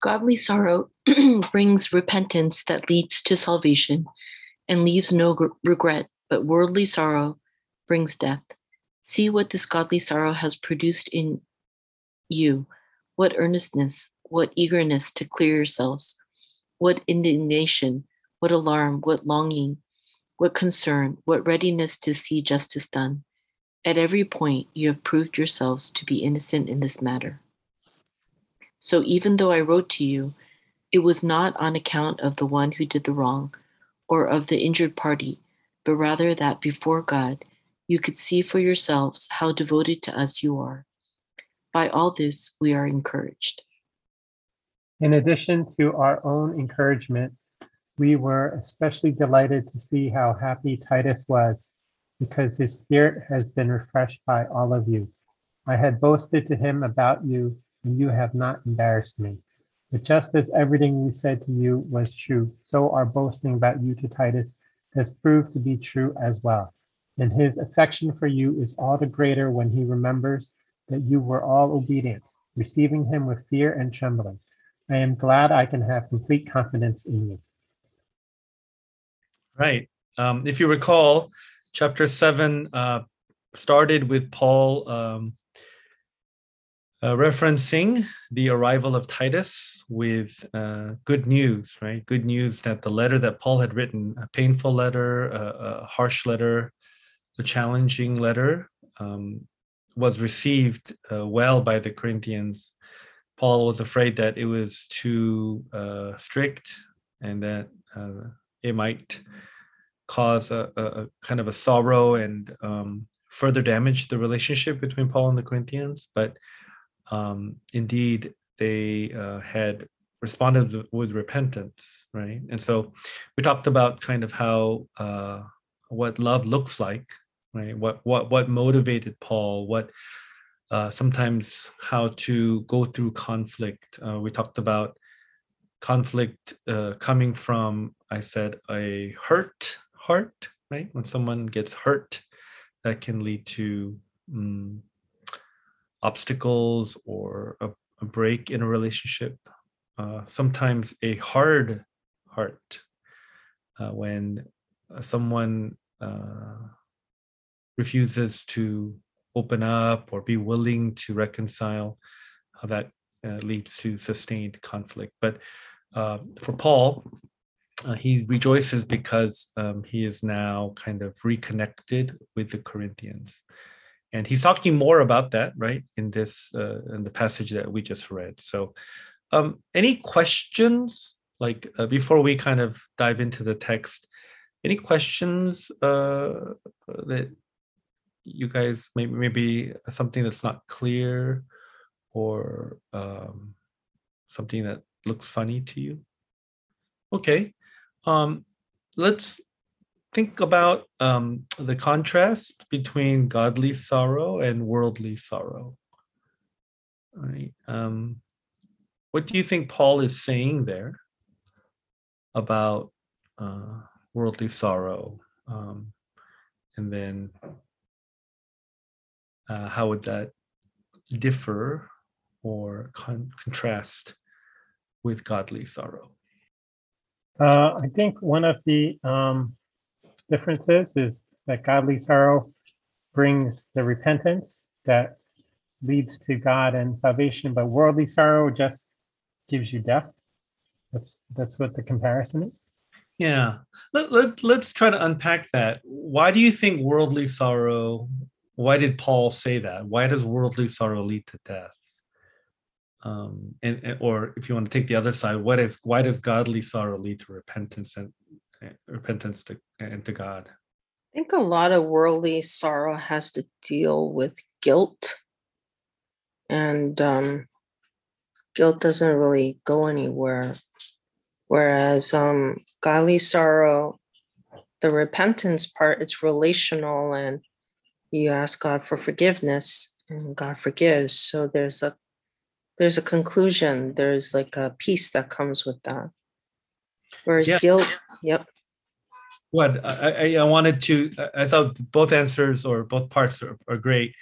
Godly sorrow brings repentance that leads to salvation and leaves no gr- regret, but worldly sorrow brings death. See what this godly sorrow has produced in you what earnestness, what eagerness to clear yourselves, what indignation, what alarm, what longing, what concern, what readiness to see justice done. At every point, you have proved yourselves to be innocent in this matter. So even though I wrote to you, it was not on account of the one who did the wrong or of the injured party, but rather that before God, you could see for yourselves how devoted to us you are. By all this, we are encouraged. In addition to our own encouragement, we were especially delighted to see how happy Titus was because his spirit has been refreshed by all of you. I had boasted to him about you, and you have not embarrassed me. But just as everything we said to you was true, so our boasting about you to Titus has proved to be true as well. And his affection for you is all the greater when he remembers that you were all obedient, receiving him with fear and trembling. I am glad I can have complete confidence in you. Right. Um, if you recall, chapter seven uh, started with Paul um, uh, referencing the arrival of Titus with uh, good news, right? Good news that the letter that Paul had written, a painful letter, a, a harsh letter, a challenging letter, um, was received uh, well by the Corinthians. Paul was afraid that it was too uh, strict and that uh, it might cause a, a, kind of a sorrow and um, further damage the relationship between Paul and the Corinthians. But um, indeed, they uh, had responded with repentance, right? And so we talked about kind of how uh, what love looks like, right? What what what motivated Paul? What uh, sometimes how to go through conflict. Uh, we talked about conflict uh, coming from, I said, a hurt heart, right? When someone gets hurt, that can lead to um, obstacles or a, a, break in a relationship. Uh, sometimes a hard heart uh, when someone uh, refuses to open up or be willing to reconcile, how that uh, leads to sustained conflict. But uh, for Paul, uh, he rejoices because um, he is now kind of reconnected with the Corinthians. And he's talking more about that, right, in this uh, in the passage that we just read. So, um, any questions, like uh, before we kind of dive into the text, any questions uh, that you guys maybe maybe something that's not clear or um, something that looks funny to you? Okay, um, let's think about um, the contrast between godly sorrow and worldly sorrow. All right. Um, what do you think Paul is saying there about uh, worldly sorrow? Um, and then uh, how would that differ or con- contrast with godly sorrow? Uh, I think one of the um, differences is that godly sorrow brings the repentance that leads to God and salvation, but worldly sorrow just gives you death. That's that's what the comparison is. Yeah. Let, let, let's try to unpack that. Why do you think worldly sorrow, why did Paul say that? Why does worldly sorrow lead to death? Um, and, and or if you want to take the other side, what is why does godly sorrow lead to repentance and repentance to, and to God? I think a lot of worldly sorrow has to deal with guilt. And um, guilt doesn't really go anywhere. Whereas um, godly sorrow, the repentance part, it's relational and you ask God for forgiveness and God forgives. So there's a there's a conclusion, there's like a peace that comes with that. Whereas Yeah. guilt, yep. What I, I, wanted to, I- thought both answers or both parts are, are great.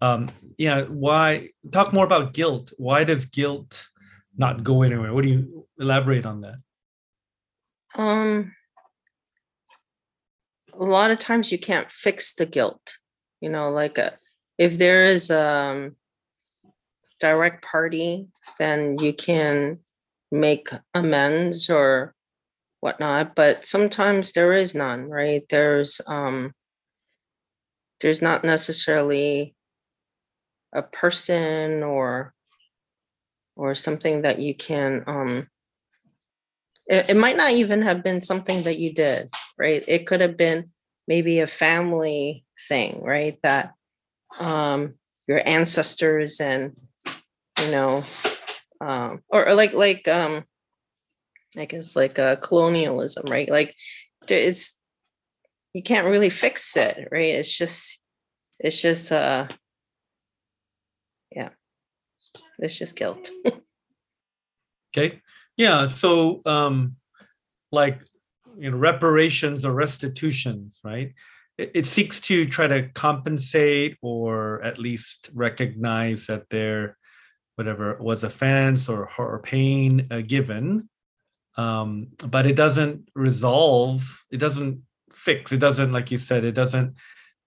Um, yeah, why talk more about guilt? Why does guilt not go anywhere? What do you elaborate on that? Um, a lot of times you can't fix the guilt. You know, like a, if there is um direct party, then you can make amends or whatnot. But sometimes there is none, right? There's um there's not necessarily a person or or something that you can um it, it might not even have been something that you did right it could have been maybe a family thing right that um your ancestors and you know um or, or like like um i guess like uh colonialism right like it's you can't really fix it right it's just it's just uh yeah it's just guilt Okay. Yeah. So, um, like, you know, reparations or restitutions, right? It, it seeks to try to compensate or at least recognize that there, whatever was offense or, or pain uh, given, um, but it doesn't resolve. It doesn't fix. It doesn't, like you said, it doesn't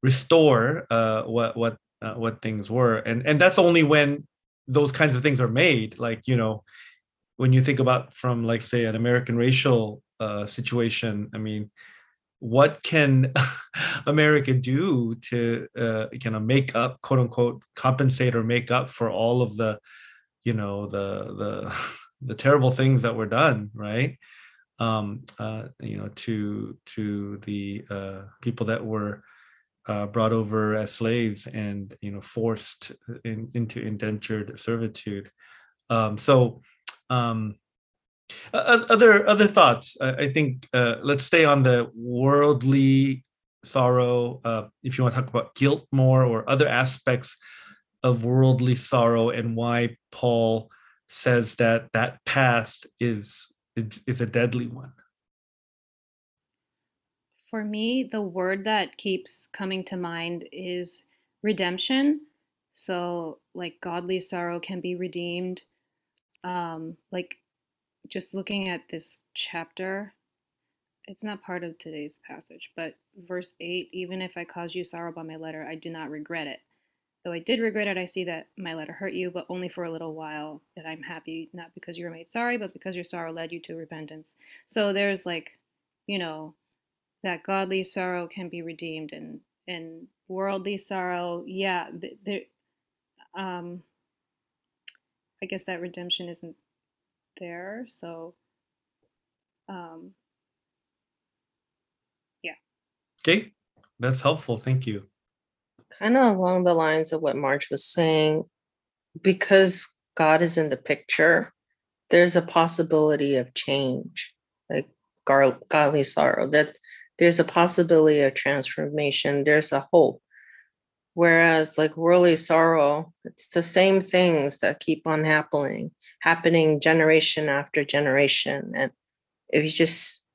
restore uh, what what uh, what things were, and and that's only when those kinds of things are made. Like you know, when you think about from like say an American racial uh, situation, I mean, what can America do to uh, kind of make up, quote unquote, compensate or make up for all of the, you know, the the the terrible things that were done, right? Um, uh, you know, to to the uh, people that were uh, brought over as slaves and you know forced in, into indentured servitude. Um, so um, other other thoughts. I think uh, let's stay on the worldly sorrow. Uh, if you want to talk about guilt more or other aspects of worldly sorrow and why Paul says that that path is is a deadly one. For me, the word that keeps coming to mind is redemption. So, like godly sorrow can be redeemed. Um, like just looking at this chapter, it's not part of today's passage, but verse 8 even if I cause you sorrow by my letter, I do not regret it. Though I did regret it, I see that my letter hurt you, but only for a little while. That I'm happy, not because you were made sorry, but because your sorrow led you to repentance. So there's like, you know, that godly sorrow can be redeemed and and worldly sorrow yeah there um i guess that redemption isn't there so um yeah okay that's helpful thank you kind of along the lines of what marge was saying because god is in the picture there's a possibility of change like godly sorrow that there's a possibility of transformation there's a hope. Whereas like worldly sorrow it's the same things that keep on happening happening generation after generation and if you just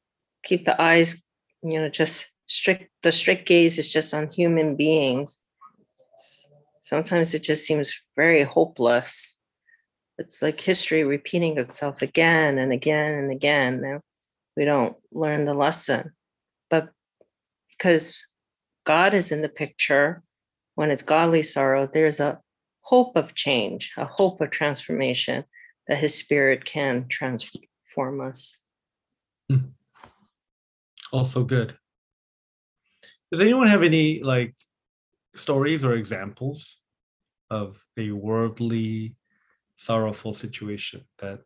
keep the eyes you know just strict the strict gaze is just on human beings sometimes it just seems very hopeless it's like history repeating itself again and again and again and we don't learn the lesson but because God is in the picture, when it's godly sorrow, there's a hope of change, a hope of transformation that his spirit can transform us. Hmm. Also good. Does anyone have any like stories or examples of a worldly sorrowful situation that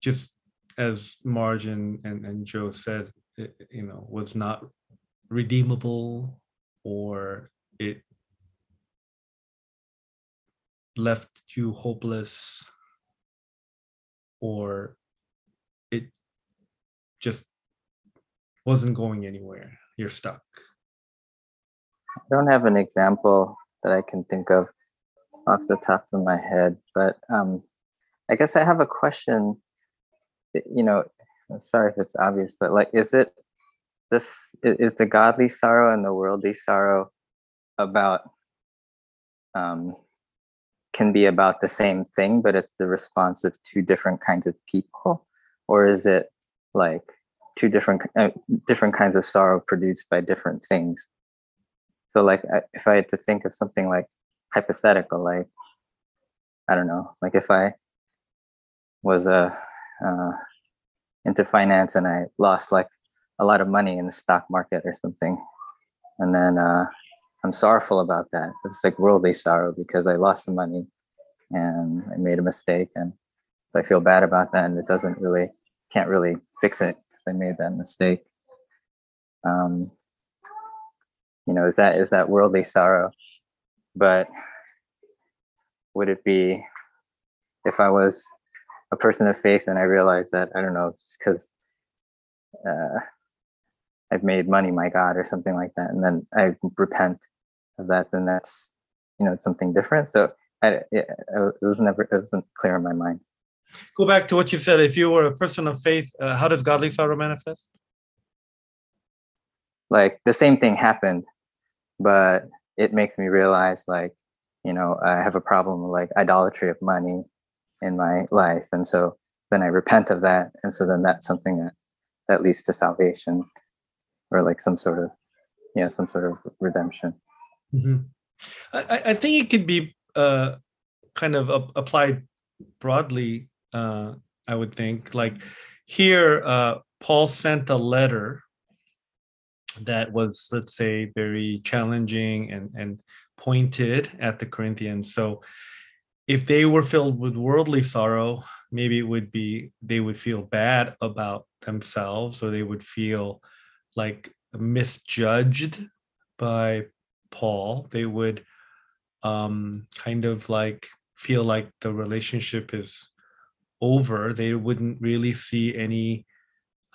just as Margin and, and Joe said, it, you know, was not redeemable or it left you hopeless or it just wasn't going anywhere. You're stuck. I don't have an example that I can think of off the top of my head, but um, I guess I have a question you know, sorry if it's obvious, but like, is it this is the godly sorrow and the worldly sorrow about um, can be about the same thing, but it's the response of two different kinds of people, or is it like two different uh, different kinds of sorrow produced by different things? So, like, if I had to think of something like hypothetical, like I don't know, like if I was uh, uh, into finance and I lost like a lot of money in the stock market or something, and then uh, I'm sorrowful about that. It's like worldly sorrow because I lost the money and I made a mistake, and I feel bad about that, and it doesn't really can't really fix it because I made that mistake. Um, you know, is that is that worldly sorrow? But would it be if I was a person of faith and I realized that I don't know, just because uh, I've made money my God or something like that, and then I repent of that, then that's you know it's something different. So I, it, it was never it wasn't clear in my mind. Go back to what you said. If you were a person of faith, uh, how does godly sorrow manifest? Like the same thing happened, but it makes me realize like you know I have a problem with like idolatry of money in my life, and so then I repent of that, and so then that's something that that leads to salvation or like some sort of you know some sort of redemption. Mhm. I, I- think it could be uh, kind of ap- applied broadly. Uh, I would think like here, uh, Paul sent a letter that was, let's say, very challenging and and pointed at the Corinthians. So if they were filled with worldly sorrow, maybe it would be they would feel bad about themselves, or they would feel like misjudged by Paul, they would um, kind of like feel like the relationship is over. They wouldn't really see any.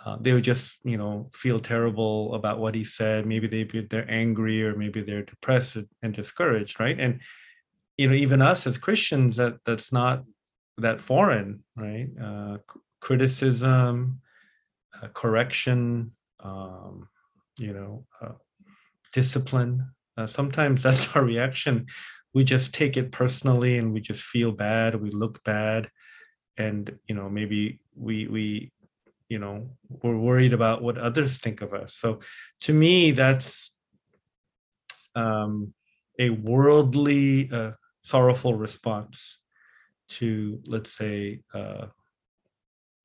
Uh, they would just, you know, feel terrible about what he said. Maybe they they're angry or maybe they're depressed and discouraged, right? And you know, even us as Christians, that that's not that foreign, right? Uh, criticism, uh, correction, um, you know, uh, discipline. Uh, sometimes that's our reaction. We just take it personally and we just feel bad. We look bad, and you know maybe we we you know we're worried about what others think of us. So to me, that's um, a worldly uh, sorrowful response to let's say uh,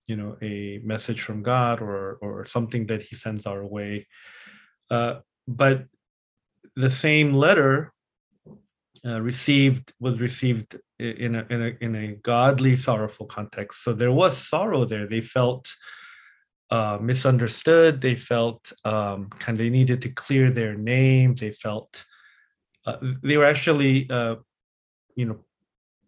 you know a message from God or or something that He sends our way. Uh, but the same letter uh, received was received in a, in a in a godly sorrowful context so there was sorrow there they felt uh, misunderstood. They felt um, kind of they needed to clear their name. They felt uh, they were actually uh, you know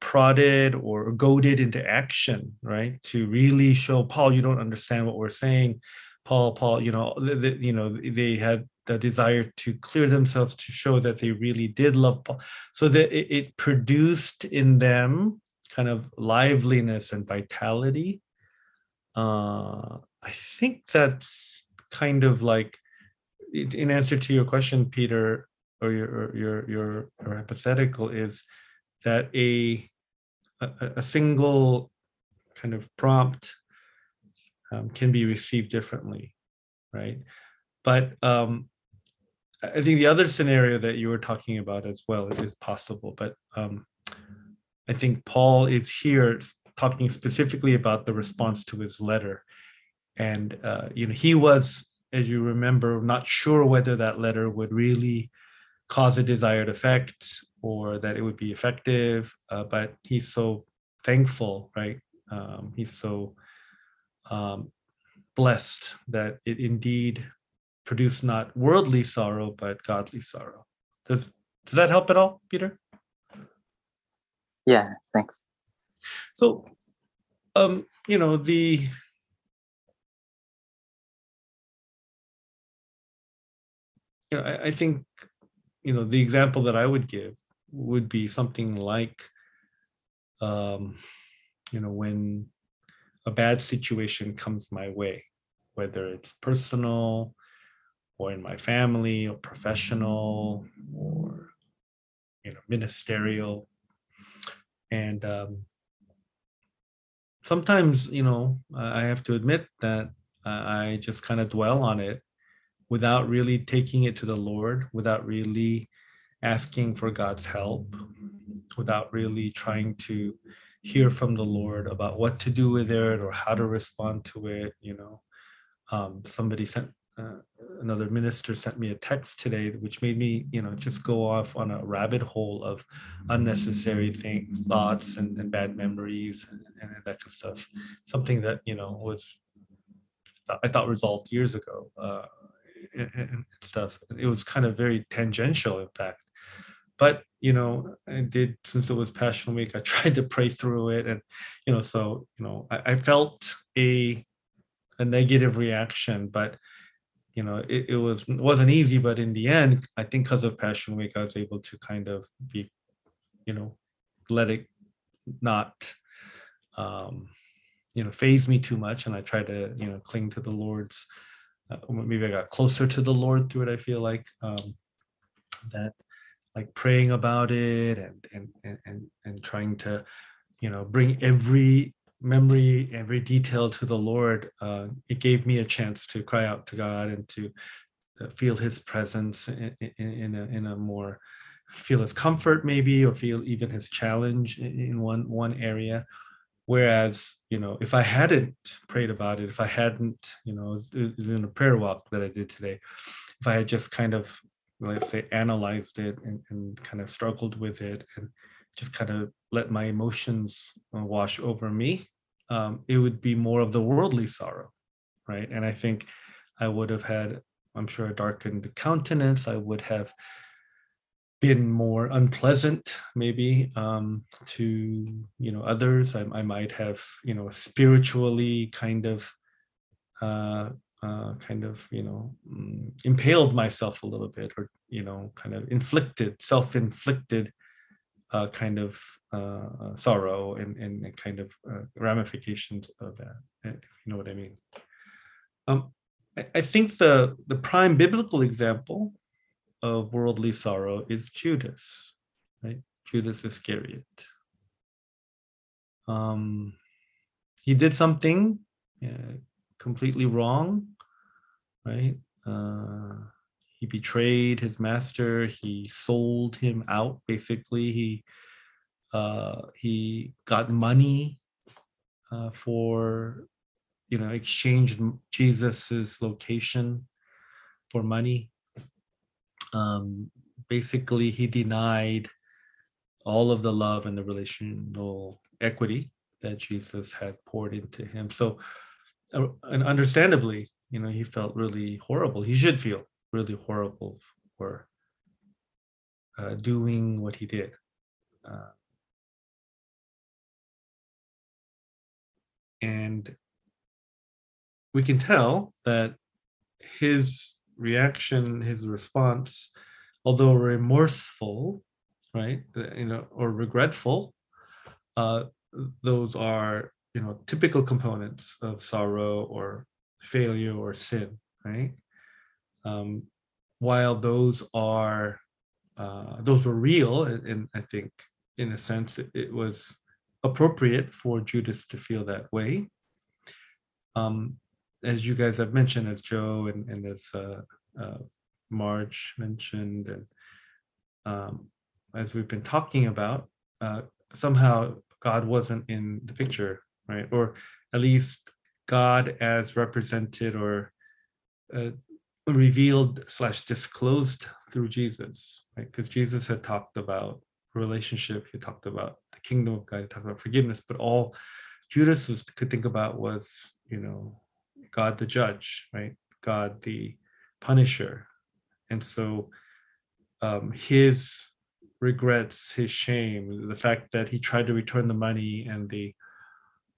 prodded or goaded into action right to really show paul you don't understand what we're saying. Paul paul you know you know they had the desire to clear themselves to show that they really did love paul so that it, it produced in them kind of liveliness and vitality uh i think that's kind of like in answer to your question peter or your your your, your hypothetical is that a a, a- single kind of prompt um, can be received differently, right? But um, I I think the other scenario that you were talking about as well is possible. But um, I think Paul is here talking specifically about the response to his letter, and uh, you know he was, as you remember, not sure whether that letter would really cause a desired effect or that it would be effective. Uh, but he's so thankful, right? Um, he's so um, blessed that it indeed produced not worldly sorrow but godly sorrow. Does does that help at all, Peter? Yeah, thanks. So, um, you know the you know, I, I think you know the example that I would give would be something like, um, you know, when a bad situation comes my way, whether it's personal or in my family or professional or you know ministerial. And um, sometimes you know i have to admit that I just kind of dwell on it without really taking it to the lord without really asking for god's help without really trying to hear from the lord about what to do with it or how to respond to it you know. Um, somebody sent uh, another minister sent me a text today which made me you know just go off on a rabbit hole of unnecessary things thoughts and, and bad memories and, and that kind of stuff. Something that you know was i thought resolved years ago uh, and, stuff. It was kind of very tangential in fact. But you know i did since it was passion week i tried to pray through it and you know so you know i, I felt a a negative reaction but you know it, it was it wasn't easy but in the end i think because of passion week i was able to kind of be you know let it not um you know faze me too much and i try to you know cling to the lord's uh, maybe i got closer to the lord through it i feel like um that like praying about it and and and and, trying to you know bring every memory, every detail to the Lord, uh, it gave me a chance to cry out to God and to uh, feel His presence in, in, in, a, in a more feel His comfort maybe, or feel even His challenge in, in one one area. Whereas, you know, if I hadn't prayed about it, if I hadn't, you know, in a prayer walk that I did today, if I had just kind of, let's say, analyzed it and, and kind of struggled with it and just kind of let my emotions uh, wash over me, um, it would be more of the worldly sorrow, right? And I think I would have had, I'm sure, a darkened countenance. I would have been more unpleasant, maybe, um, to you know others. I, I might have, you know, spiritually kind of, uh, uh, kind of, you know, mm, impaled myself a little bit, or you know, kind of inflicted, self-inflicted uh, kind of uh, uh, sorrow and, and kind of uh, ramifications of that, if you know what I mean. Um, I, I think the, the prime biblical example of worldly sorrow is Judas, right? Judas Iscariot. Um, he did something uh, completely wrong, right? Uh, he betrayed his master he sold him out basically he uh, he got money uh, for you know exchanged jesus's location for money um, basically he denied all of the love and the relational equity that jesus had poured into him so uh, and understandably you know he felt really horrible he should feel really horrible for uh, doing what he did. Uh, and we can tell that his reaction, his response, although remorseful, right, uh, you know, or regretful, uh, those are you know typical components of sorrow or failure or sin, right? um, while those are uh, those were real and, and, i think in a sense it, it, was appropriate for judas to feel that way um, as you guys have mentioned as joe and, and as uh, uh, marge mentioned and um, as we've been talking about uh, somehow god wasn't in the picture right or at least god as represented or uh, revealed slash disclosed through Jesus, right? Because Jesus had talked about relationship, he talked about the kingdom of God, he talked about forgiveness, but all Judas was could think about was, you know, God the judge, right? God the punisher. And so um, his regrets, his shame, the fact that he tried to return the money and the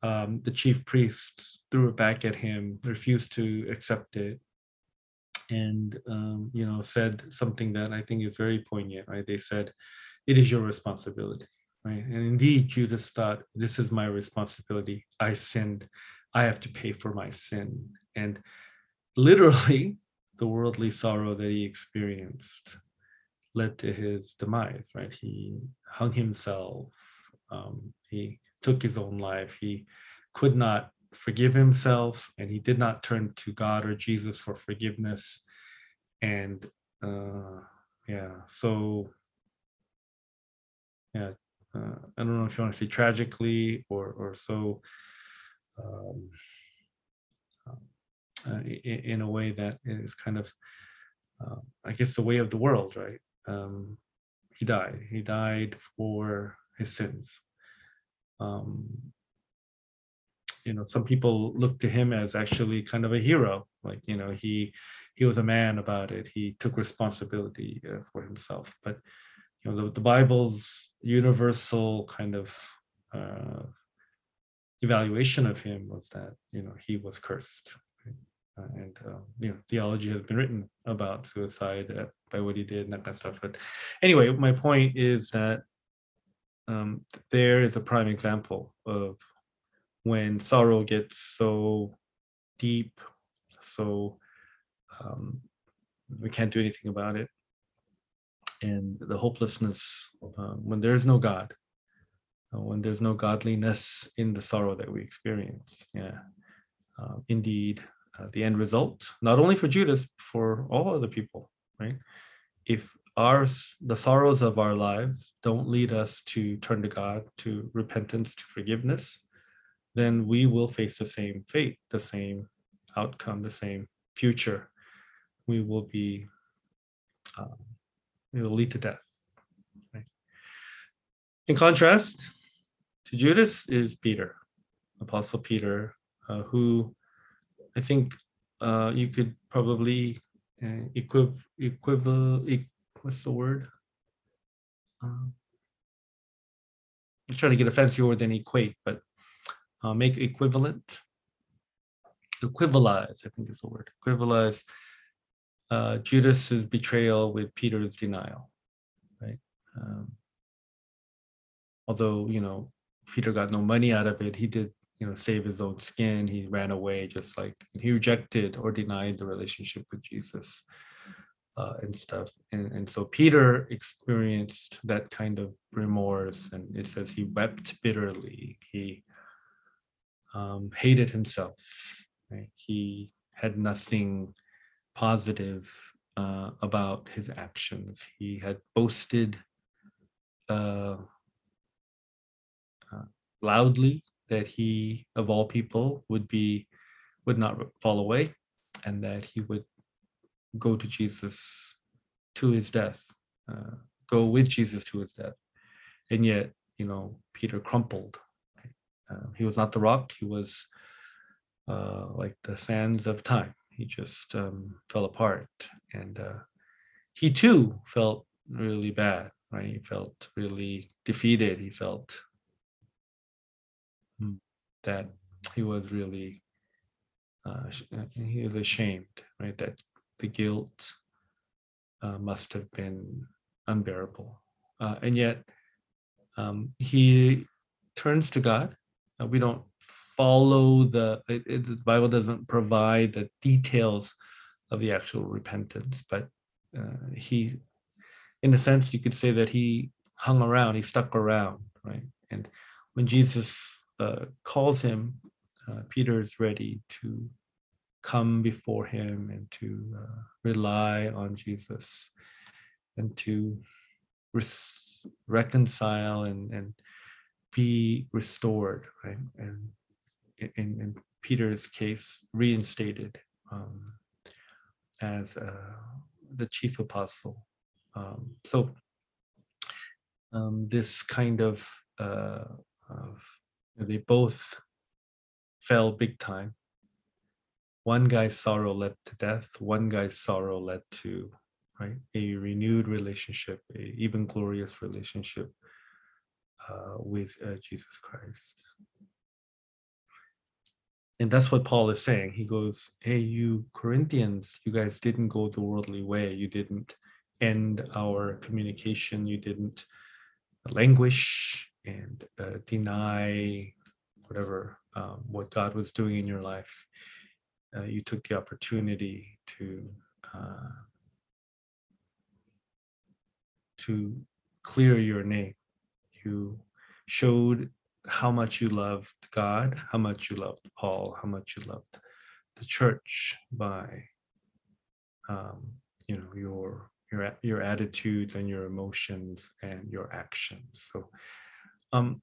um, the chief priests threw it back at him, refused to accept it, and um, you know said something that I think is very poignant. Right? They said, "It is your responsibility." Right? And indeed, Judas thought, "This is my responsibility. I sinned. I have to pay for my sin." And literally, the worldly sorrow that he experienced led to his demise. Right? He hung himself. Um, he took his own life. He could not forgive himself, and he did not turn to God or Jesus for forgiveness. And uh, yeah, so yeah, uh, I don't know if you want to say tragically or or so. Um, uh, in, in, a way that is kind of, uh, I guess, the way of the world, right? Um, he died. He died for his sins. Um, you know, some people look to him as actually kind of a hero. Like, you know, he he was a man about it. He took responsibility uh, for himself. But you know, the, the Bible's universal kind of uh, evaluation of him was that you know he was cursed. Uh, and um, you know theology has been written about suicide uh, by what he did and that kind of stuff. But anyway my point is that um, there is a prime example of when sorrow gets so deep so um, we can't do anything about it. And the hopelessness uh, when there is no god when there's no godliness in the sorrow that we experience yeah uh, indeed uh, the end result, not only for Judas, for all other people, right? If ours, the sorrows of our lives don't lead us to turn to God, to repentance, to forgiveness, then we will face the same fate, the same outcome, the same future. We will be, um, it will lead to death. Right? In contrast Judas is Peter, Apostle Peter, uh, who I think uh, you could probably uh, equiv equival e what's the word? Um, I'm trying to get a fancy word than equate, but uh, make equivalent, equivalize. I think is the word. Equivalize uh, Judas's betrayal with Peter's denial, right? Um, although you know Peter got no money out of it, he did you know save his own skin. He ran away just like he rejected or denied the relationship with jesus uh, and stuff. And, and so peter experienced that kind of remorse and it says he wept bitterly. He um, hated himself right? he had nothing positive uh, about his actions. He had boasted uh, loudly that he, of all people, would be would not fall away, and that he would go to Jesus to his death, uh, go with Jesus to his death. And yet, you know, Peter crumpled. Uh, he was not the rock. He was uh, like the sands of time. He just um, fell apart, and uh, he too felt really bad. Right? He felt really defeated. He felt that he was really uh, uh, he was ashamed, right? That the guilt uh, must have been unbearable, uh, and yet um, he turns to God. Uh, we don't follow the, it, it, the Bible doesn't provide the details of the actual repentance, but uh, he, in a sense, you could say that he hung around, he stuck around, right? And when Jesus uh, calls him, uh, Peter is ready to come before him and to uh, rely on Jesus and to reconcile and, and be restored, right? And in, in Peter's case, reinstated um, as uh, the chief apostle. Um, so um, this kind of, uh, of they both fell big time. One guy's sorrow led to death. One guy's sorrow led to right a renewed relationship, a even glorious relationship uh, with uh, Jesus Christ. And that's what Paul is saying. He goes, "Hey, you Corinthians, you guys didn't go the worldly way. You didn't end our communication. You didn't languish and uh, deny whatever um, what God was doing in your life, uh, you took the opportunity to uh, to clear your name. You showed how much you loved God, how much you loved Paul, how much you loved the church by um, you know your your your attitudes and your emotions and your actions. So um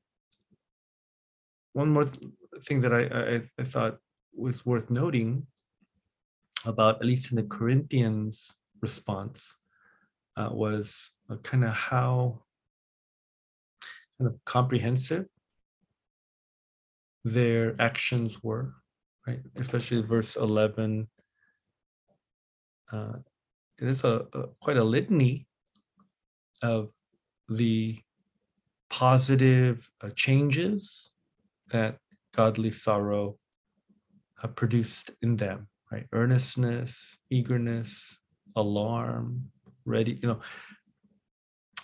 one more th- thing that I, I I thought was worth noting about at least in the Corinthians response uh, was kind of how kind of comprehensive their actions were, right? Especially verse 11. Uh, it is a, a quite a litany of the positive uh, changes that godly sorrow uh, produced in them, right? Earnestness, eagerness, alarm, ready, you know.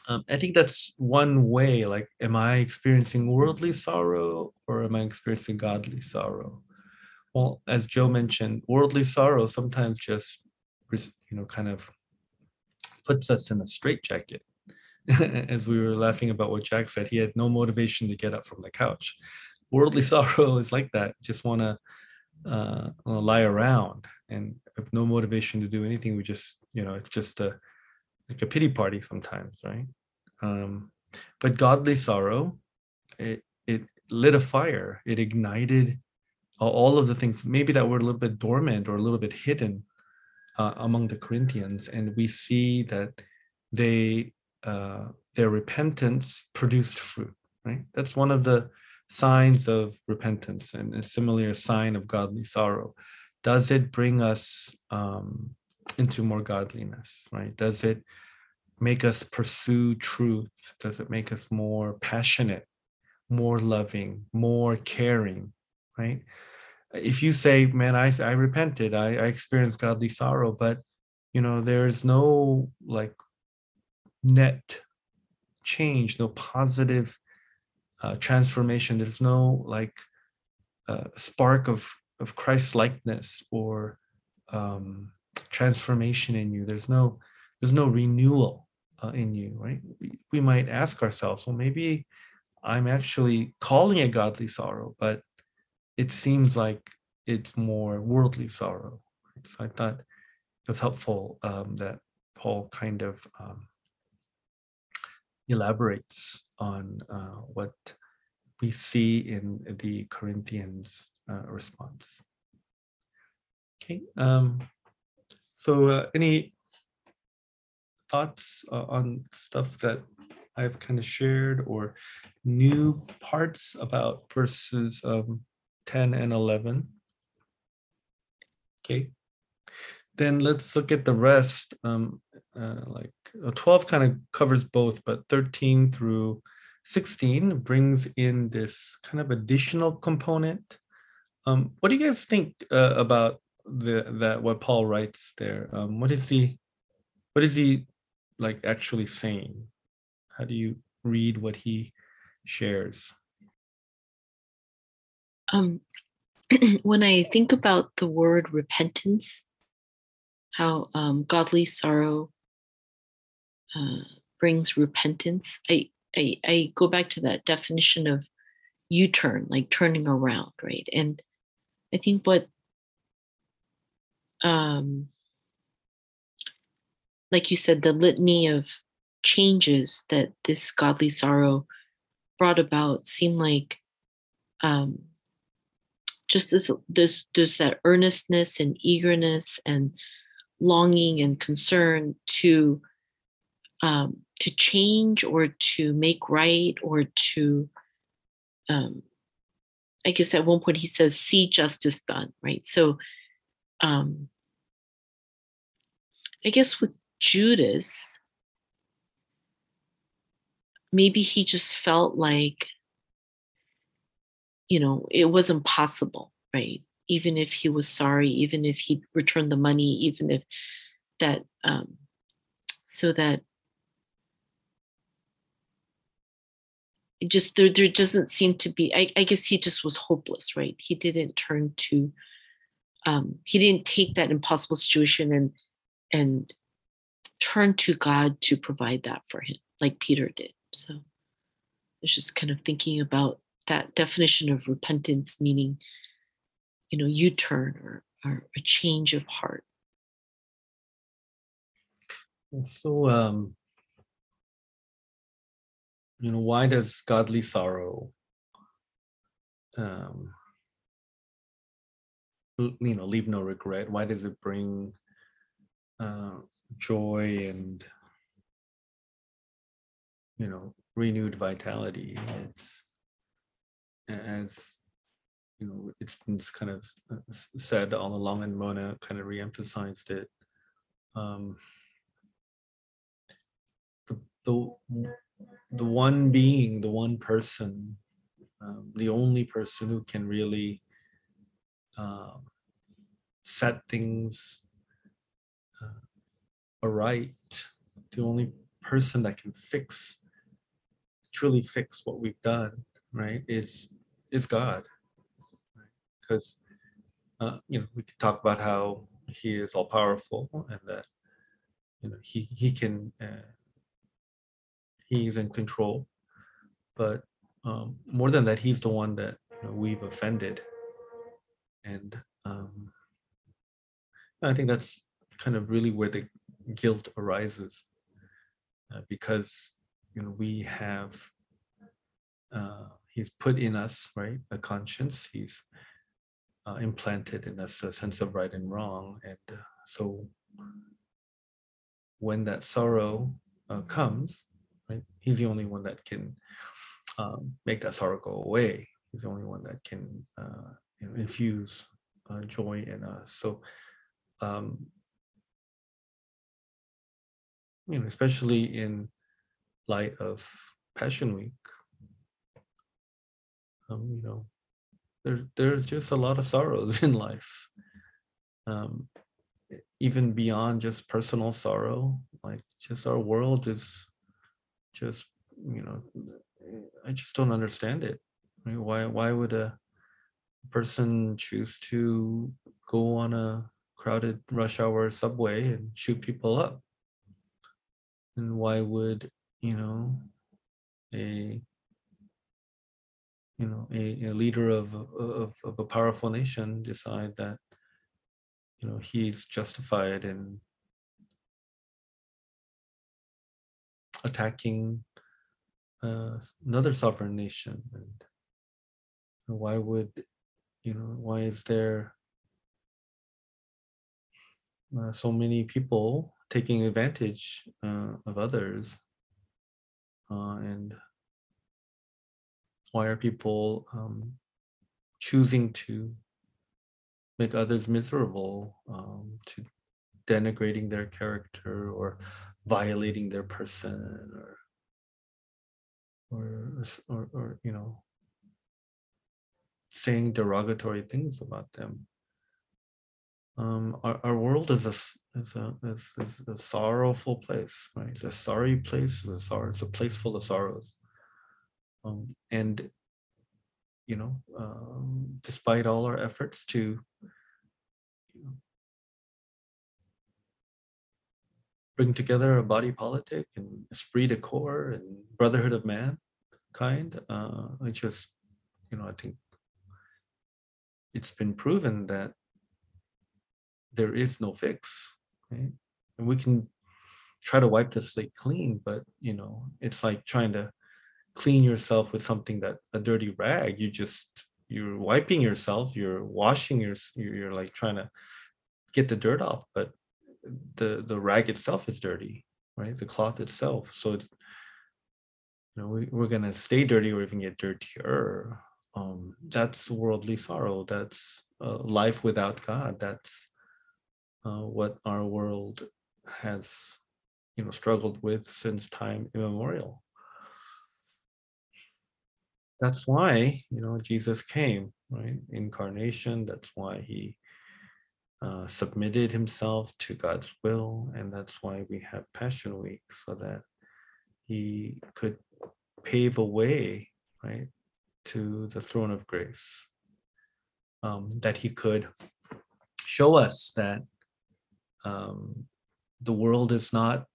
Um, I think that's one way. Like, am I experiencing worldly sorrow or am I experiencing godly sorrow? Well, as Joe mentioned, worldly sorrow sometimes just, you know, kind of puts us in a straitjacket. as we were laughing about what Jack said, he had no motivation to get up from the couch. Worldly sorrow is like that. Just want to uh, lie around and have no motivation to do anything. We just, you know, it's just a like a pity party sometimes, right? Um, but godly sorrow, it it lit a fire. It ignited all of the things maybe that were a little bit dormant or a little bit hidden uh, among the Corinthians, and we see that they uh, their repentance produced fruit. Right. That's one of the signs of repentance, and a similar sign of godly sorrow. Does it bring us um, into more godliness? Right? Does it make us pursue truth? Does it make us more passionate, more loving, more caring? Right? If you say, "Man, I I repented, I, I experienced godly sorrow," but you know, there's no like net change, no positive uh, transformation. There's no like uh, spark of of Christ likeness or um, transformation in you. There's no there's no renewal uh, in you, right? We, might ask ourselves, well, maybe I'm actually calling it godly sorrow, but it seems like it's more worldly sorrow. So I thought it was helpful um, that Paul kind of um, elaborates on uh, what we see in the Corinthians uh, response. Okay, um, so uh, any thoughts uh, on stuff that I've kind of shared or new parts about verses um, 10 and 11? Okay, then let's look at the rest. Um, uh, like uh, 12 kind of covers both, but 13 through 16 brings in this kind of additional component. Um, what do you guys think uh, about the that what Paul writes there? Um, what is he, what is he like actually saying? How do you read what he shares? Um, when I think about the word repentance, how um, godly sorrow uh, brings repentance, I, I I go back to that definition of U-turn, like turning around, right? And I think what um, like you said, the litany of changes that this godly sorrow brought about seem like um, just this, this, there's that earnestness and eagerness and longing and concern to um, to change or to make right or to um, I guess at one point he says see justice done, right? So um, I guess with Judas, maybe he just felt like, you know, it wasn't possible, right? Even if he was sorry, even if he returned the money, even if that, um, so that just there, there doesn't seem to be. I, I guess he just was hopeless, right? He didn't turn to, um, he didn't take that impossible situation and and turn to God to provide that for him, like Peter did. So it's just kind of thinking about that definition of repentance, meaning, you know, U turn or, or a change of heart. And so, um, you know, why does godly sorrow, um, you know, leave no regret? Why does it bring uh, joy and, you know, renewed vitality? It's as you know, it's been kind of uh, said all along, and Mona kind of re-emphasized it. Um, the the the one being, the one person, um, the only person who can really um, set things uh, aright, the only person that can fix, truly fix what we've done, right, is is God. Because uh, you know we could talk about how He is all powerful and that you know He He can. He's in control. But um, more than that he's the one that you know, we've offended. And um, i think that's kind of really where the guilt arises uh, because you know we have uh, he's put in us right a conscience. He's uh, implanted in us a sense of right and wrong. And uh, so when that sorrow uh, comes right? He's the only one that can um, make that sorrow go away. He's the only one that can uh, you know, infuse uh, joy in us. So um, you know especially in light of passion week um, you know there, there's just a lot of sorrows in life. Um, even beyond just personal sorrow like just our world is just you know i just don't understand it. I mean, why why would a person choose to go on a crowded rush hour subway and shoot people up? And why would you know a you know a, a leader of, of of a powerful nation decide that you know he's justified in attacking uh, another sovereign nation and why would you know why is there uh, so many people taking advantage uh, of others? Uh, and why are people um, choosing to make others miserable um, to denigrating their character or violating their person or or or, or you know saying derogatory things about them. Um, our, our world is a is a is, is a sorrowful place right? It's a sorry place it's a sorrow it's a place full of sorrows. Um, and you know um, despite all our efforts to you know, bring together a body politic and esprit de corps and brotherhood of man kind uh, i just you know i think it's been proven that there is no fix right? And we can try to wipe the slate clean but you know it's like trying to clean yourself with something that a dirty rag. You just you're wiping yourself you're washing your you're like trying to get the dirt off but the the rag itself is dirty right? The cloth itself. So it's, you know we, we're gonna stay dirty or even get dirtier. Um that's worldly sorrow. That's uh, life without god. That's uh, what our world has you know struggled with since time immemorial. That's why you know jesus came right? Incarnation. That's why he uh, submitted himself to god's will and that's why we have passion week so that he could pave a way right to the throne of grace um, that he could show us that um, the world is not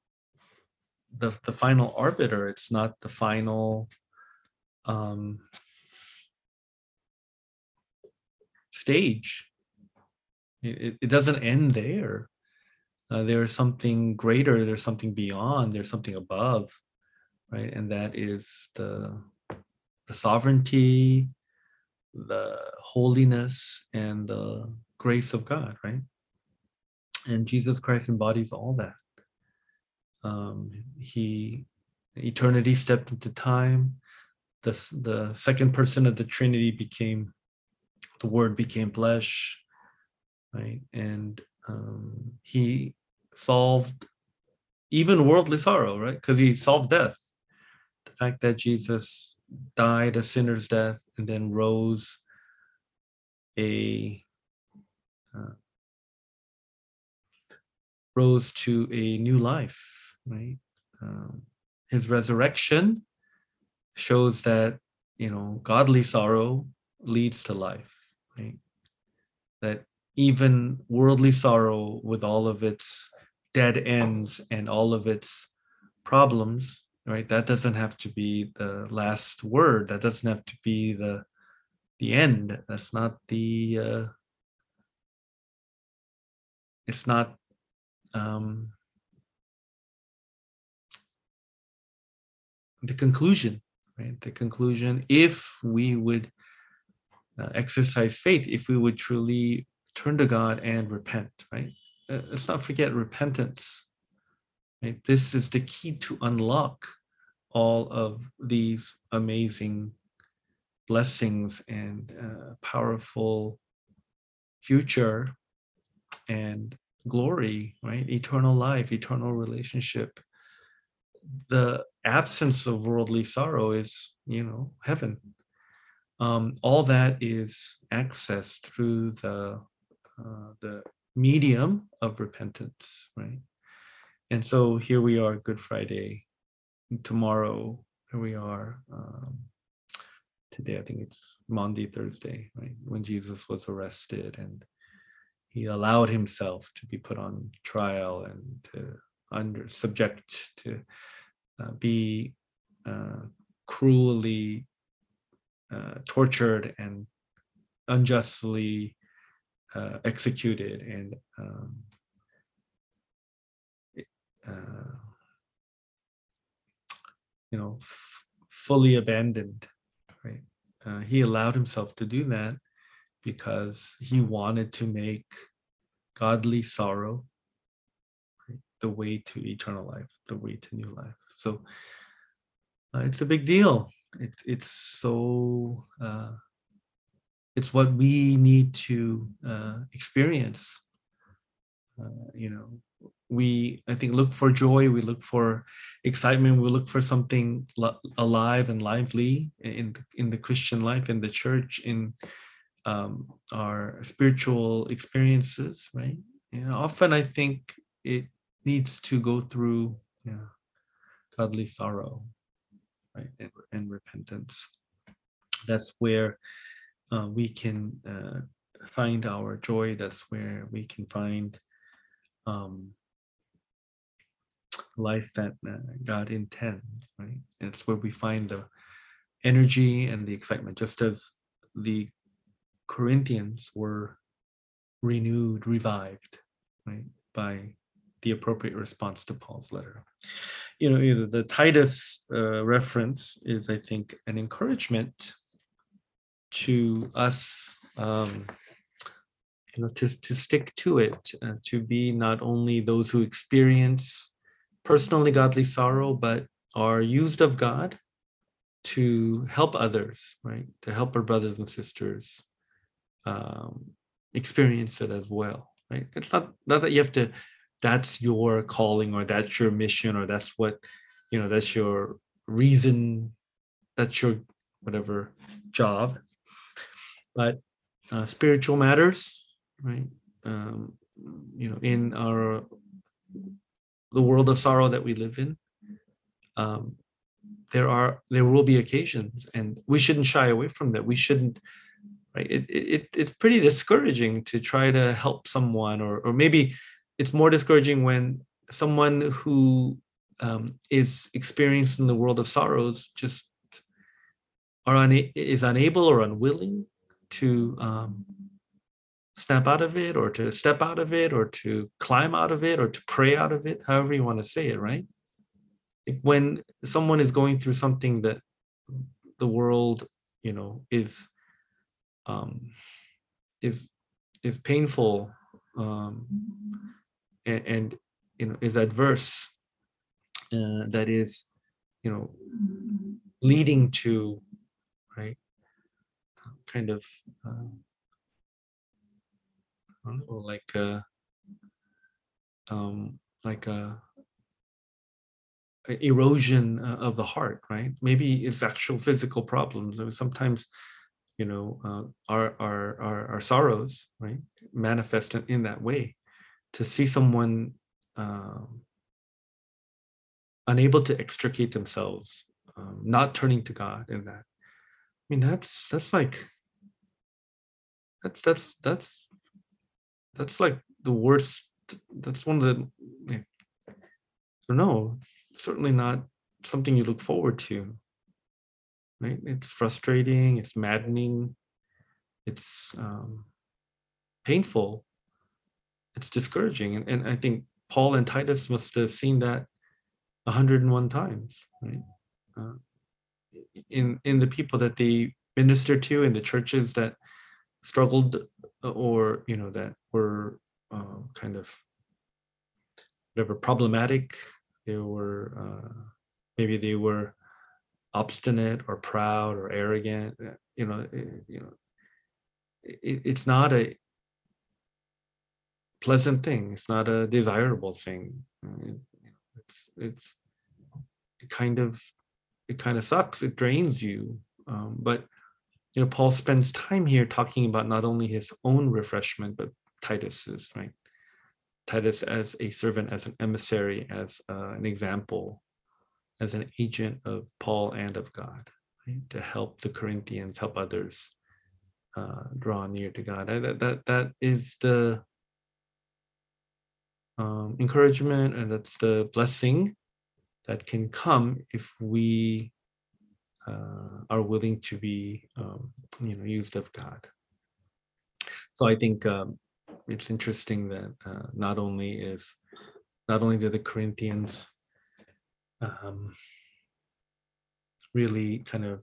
the, the final arbiter it's not the final um, stage. It, it- doesn't end there. Uh, there's something greater. There's something beyond. There's something above, right? And that is the the sovereignty, the holiness, and the grace of God, right? And Jesus Christ embodies all that. Um, he eternity stepped into time. The the second person of the Trinity became the Word became flesh, right? And um, he solved even worldly sorrow, right? Because he solved death. The fact that Jesus died a sinner's death and then rose a uh, rose to a new life, right? Um, his resurrection shows that you know godly sorrow leads to life, right? That even worldly sorrow, with all of its dead ends and all of its problems, right? That doesn't have to be the last word. That doesn't have to be the the end. That's not the. Uh, it's not. Um, the conclusion, right? The conclusion, if we would uh, exercise faith, if we would truly turn to God and repent, right? Uh, let's not forget repentance. Right? This is the key to unlock all of these amazing blessings and uh, powerful future and glory, right? Eternal life, eternal relationship. The absence of worldly sorrow is, you know, heaven. Um, all that is accessed through the uh, the medium of repentance, right? And so here we are, Good Friday. Tomorrow, here we are. Um, today, I think it's Maundy, Thursday, right? When Jesus was arrested and he allowed himself to be put on trial and to under subject to uh, be uh, cruelly uh, tortured and unjustly uh, executed and um, uh, you know fully abandoned right? Uh, he allowed himself to do that because he wanted to make godly sorrow right, the way to eternal life the way to new life. So uh, it's a big deal. It, it's so uh, it's what we need to uh, experience. Uh, you know we i think look for joy we look for excitement we look for something li- alive and lively in in the christian life in the church in um, our spiritual experiences right? Often i think it needs to go through yeah godly sorrow right and, and repentance. That's where uh, we can uh, find our joy that's where we can find um, life that uh, God intends, right? And it's where we find the energy and the excitement, just as the Corinthians were renewed, revived, right, by the appropriate response to Paul's letter. You know, either the Titus uh, reference is, I think, an encouragement to us. Um, you know, to, to stick to it, uh, to be not only those who experience personally godly sorrow, but are used of God to help others, right? To help our brothers and sisters um, experience it as well, right? It's not, not that you have to, that's your calling or that's your mission or that's what, you know, that's your reason, that's your whatever job. But uh, spiritual matters, right? Um, you know, in our the world of sorrow that we live in, um, there are there will be occasions, and we shouldn't shy away from that. We shouldn't. Right? It, it it's pretty discouraging to try to help someone, or or maybe it's more discouraging when someone who um, is experiencing the world of sorrows just are una- is unable or unwilling to um, snap out of it or to step out of it or to climb out of it or to pray out of it however you want to say it right? When someone is going through something that the world you know is um is is painful um and, and you know is adverse uh, that is you know leading to right kind of uh, I know, like uh um like a, a erosion uh, of the heart right? Maybe it's actual physical problems. Or sometimes you know uh, our, our our our sorrows right manifest in, in that way. To see someone um, unable to extricate themselves um, not turning to god in that. I mean that's that's like that's that's that's that's like the worst that's one of the i don't know certainly not something you look forward to right? It's frustrating it's maddening it's um, painful it's discouraging and, and i think paul and titus must have seen that 101 times right? Uh, in in the people that they ministered to in the churches that struggled uh, or you know that were uh, kind of whatever problematic they were uh, maybe they were obstinate or proud or arrogant uh, you know eh, you know it, it's not a pleasant thing it's not a desirable thing. It- it's it's it kind of it kind of sucks it drains you um, but you know paul spends time here talking about not only his own refreshment but titus's right titus as a servant as an emissary as uh, an example as an agent of paul and of god right? to help the corinthians help others uh, draw near to god And that that that is the um, encouragement and that's the blessing that can come if we uh, are willing to be um, you know used of god. So i think um, it's interesting that uh, not only is not only do the corinthians um, really kind of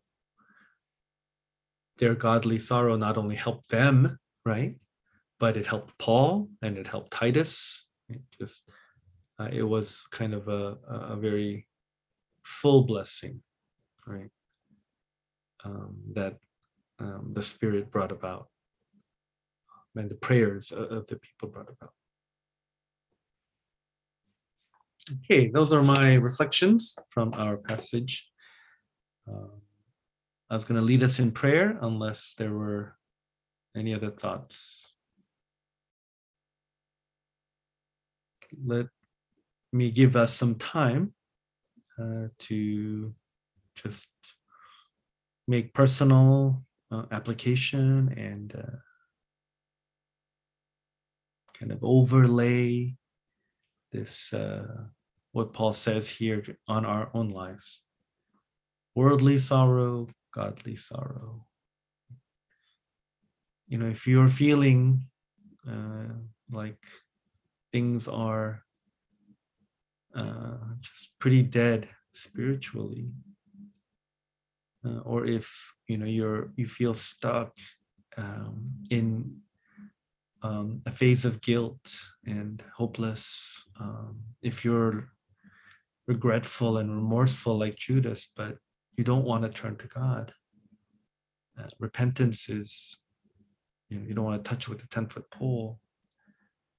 their godly sorrow not only helped them right but it helped paul and it helped titus. It just uh, it was kind of a, a a very full blessing right um, that um, the spirit brought about and the prayers o- of the people brought about. Okay those are my reflections from our passage. Um, i was going to lead us in prayer unless there were any other thoughts. Let me give us some time uh, to just make personal uh, application and uh, kind of overlay this uh, what Paul says here on our own lives. Worldly sorrow, godly sorrow. You know, if you're feeling uh, like things are uh, just pretty dead spiritually, uh, or if you know you're you feel stuck um, in um, a phase of guilt and hopeless, um, if you're regretful and remorseful like Judas, but you don't want to turn to God, uh, repentance is you know you don't want to touch with a ten foot pole.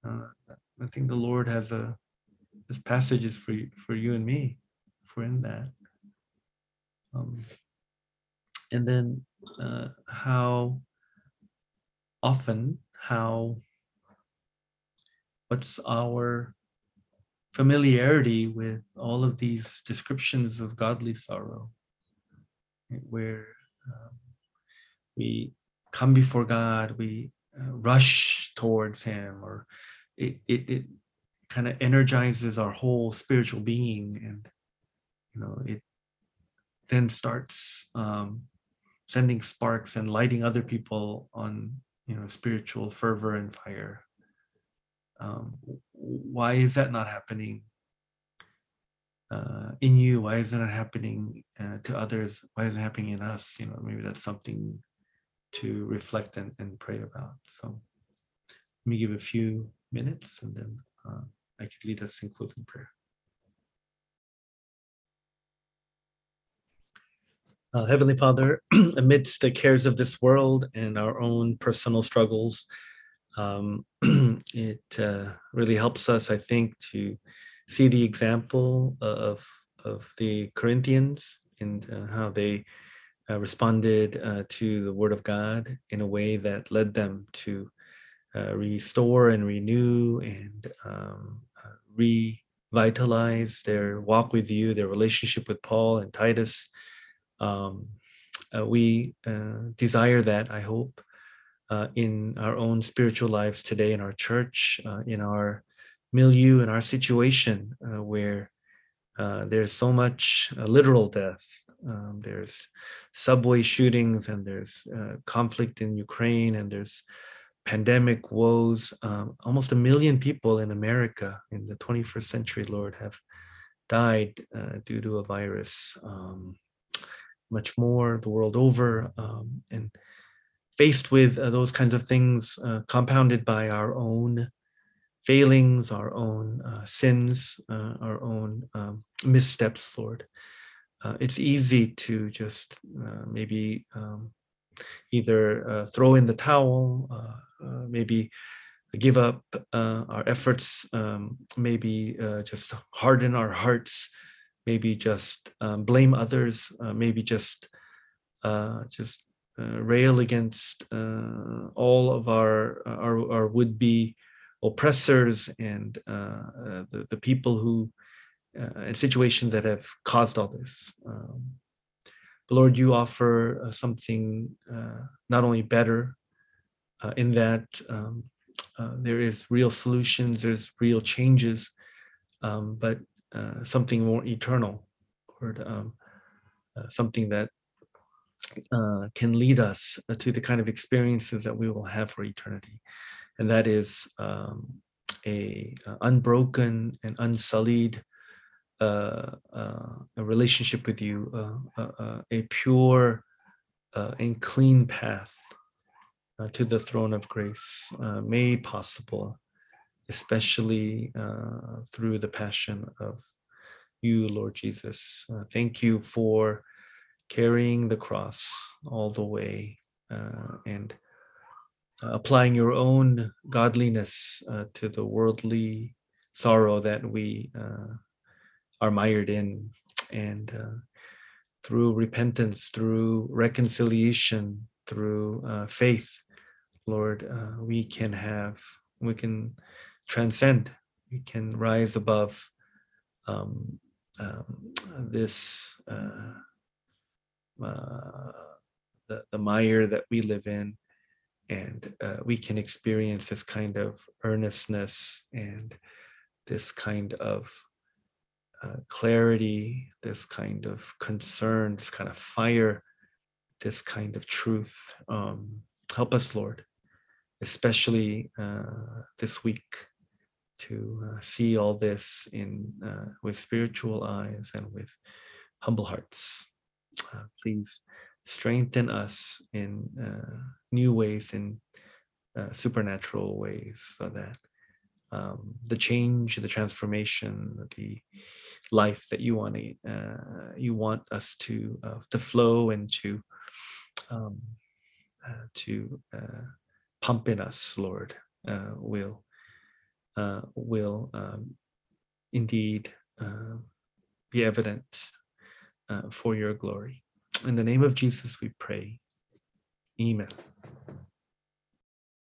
Uh, I think the Lord has a this passage is for you, for you and me, if we're in that. Um, and then uh, how often, how, what's our familiarity with all of these descriptions of godly sorrow, right, where um, we come before God, we uh, rush towards Him, or it, it, it kind of energizes our whole spiritual being and you know it then starts um sending sparks and lighting other people on you know spiritual fervor and fire. Um, why is that not happening uh, in you? Why is it not happening uh, to others? Why isn't it happening in us? You know maybe that's something to reflect and, and pray about. So let me give a few minutes and then uh, i could lead us in closing prayer Uh, Heavenly Father, amidst the cares of this world and our own personal struggles, um, it uh, really helps us, I think, to see the example of, of the Corinthians and uh, how they uh, responded uh, to the Word of God in a way that led them to uh, restore and renew and um, revitalize their walk with you, their relationship with Paul and Titus um, uh, we uh, desire that i hope uh, in our own spiritual lives today in our church uh, in our milieu in our situation uh, where uh, there's so much literal death. Um, there's subway shootings and there's conflict in ukraine and there's pandemic woes. Um, almost a million people in america in the 21st century lord have died due to a virus. Um, much more the world over. Um, and faced with uh, those kinds of things, uh, compounded by our own failings, our own uh, sins, uh, our own um, missteps, Lord, uh, it's easy to just uh, maybe um, either throw in the towel, maybe give up our efforts, um, maybe just harden our hearts maybe just um, blame others, uh, maybe just uh, just uh, rail against uh, all of our our, our would be oppressors and uh, uh, the, the people who in situations that have caused all this. Um, but Lord, you offer something not only better in that um, there is real solutions, there's real changes, um, but uh, something more eternal or um, uh, something that uh, can lead us uh, to the kind of experiences that we will have for eternity. And that is um, a, a, unbroken and unsullied uh, a relationship with you a pure and clean path to the throne of grace made possible especially uh, through the passion of you, Lord Jesus. Uh, thank you for carrying the cross all the way uh, and uh, applying your own godliness uh, to the worldly sorrow that we uh, are mired in. And through repentance, through reconciliation, through faith, Lord, we can have, we can transcend. We can rise above um, um, this uh, uh, the, the mire that we live in, and uh, we can experience this kind of earnestness and this kind of uh, clarity, this kind of concern, this kind of fire, this kind of truth. Um, help us, Lord, especially uh, this week to uh, see all this in uh, with spiritual eyes and with humble hearts. Uh, please strengthen us in uh, new ways, in uh, supernatural ways, so that um, the change, the transformation, the life that you want to, uh, you want us to to flow and to um, to pump in us, Lord, will will um, indeed uh, be evident uh, for your glory. In the name of Jesus, we pray. Amen.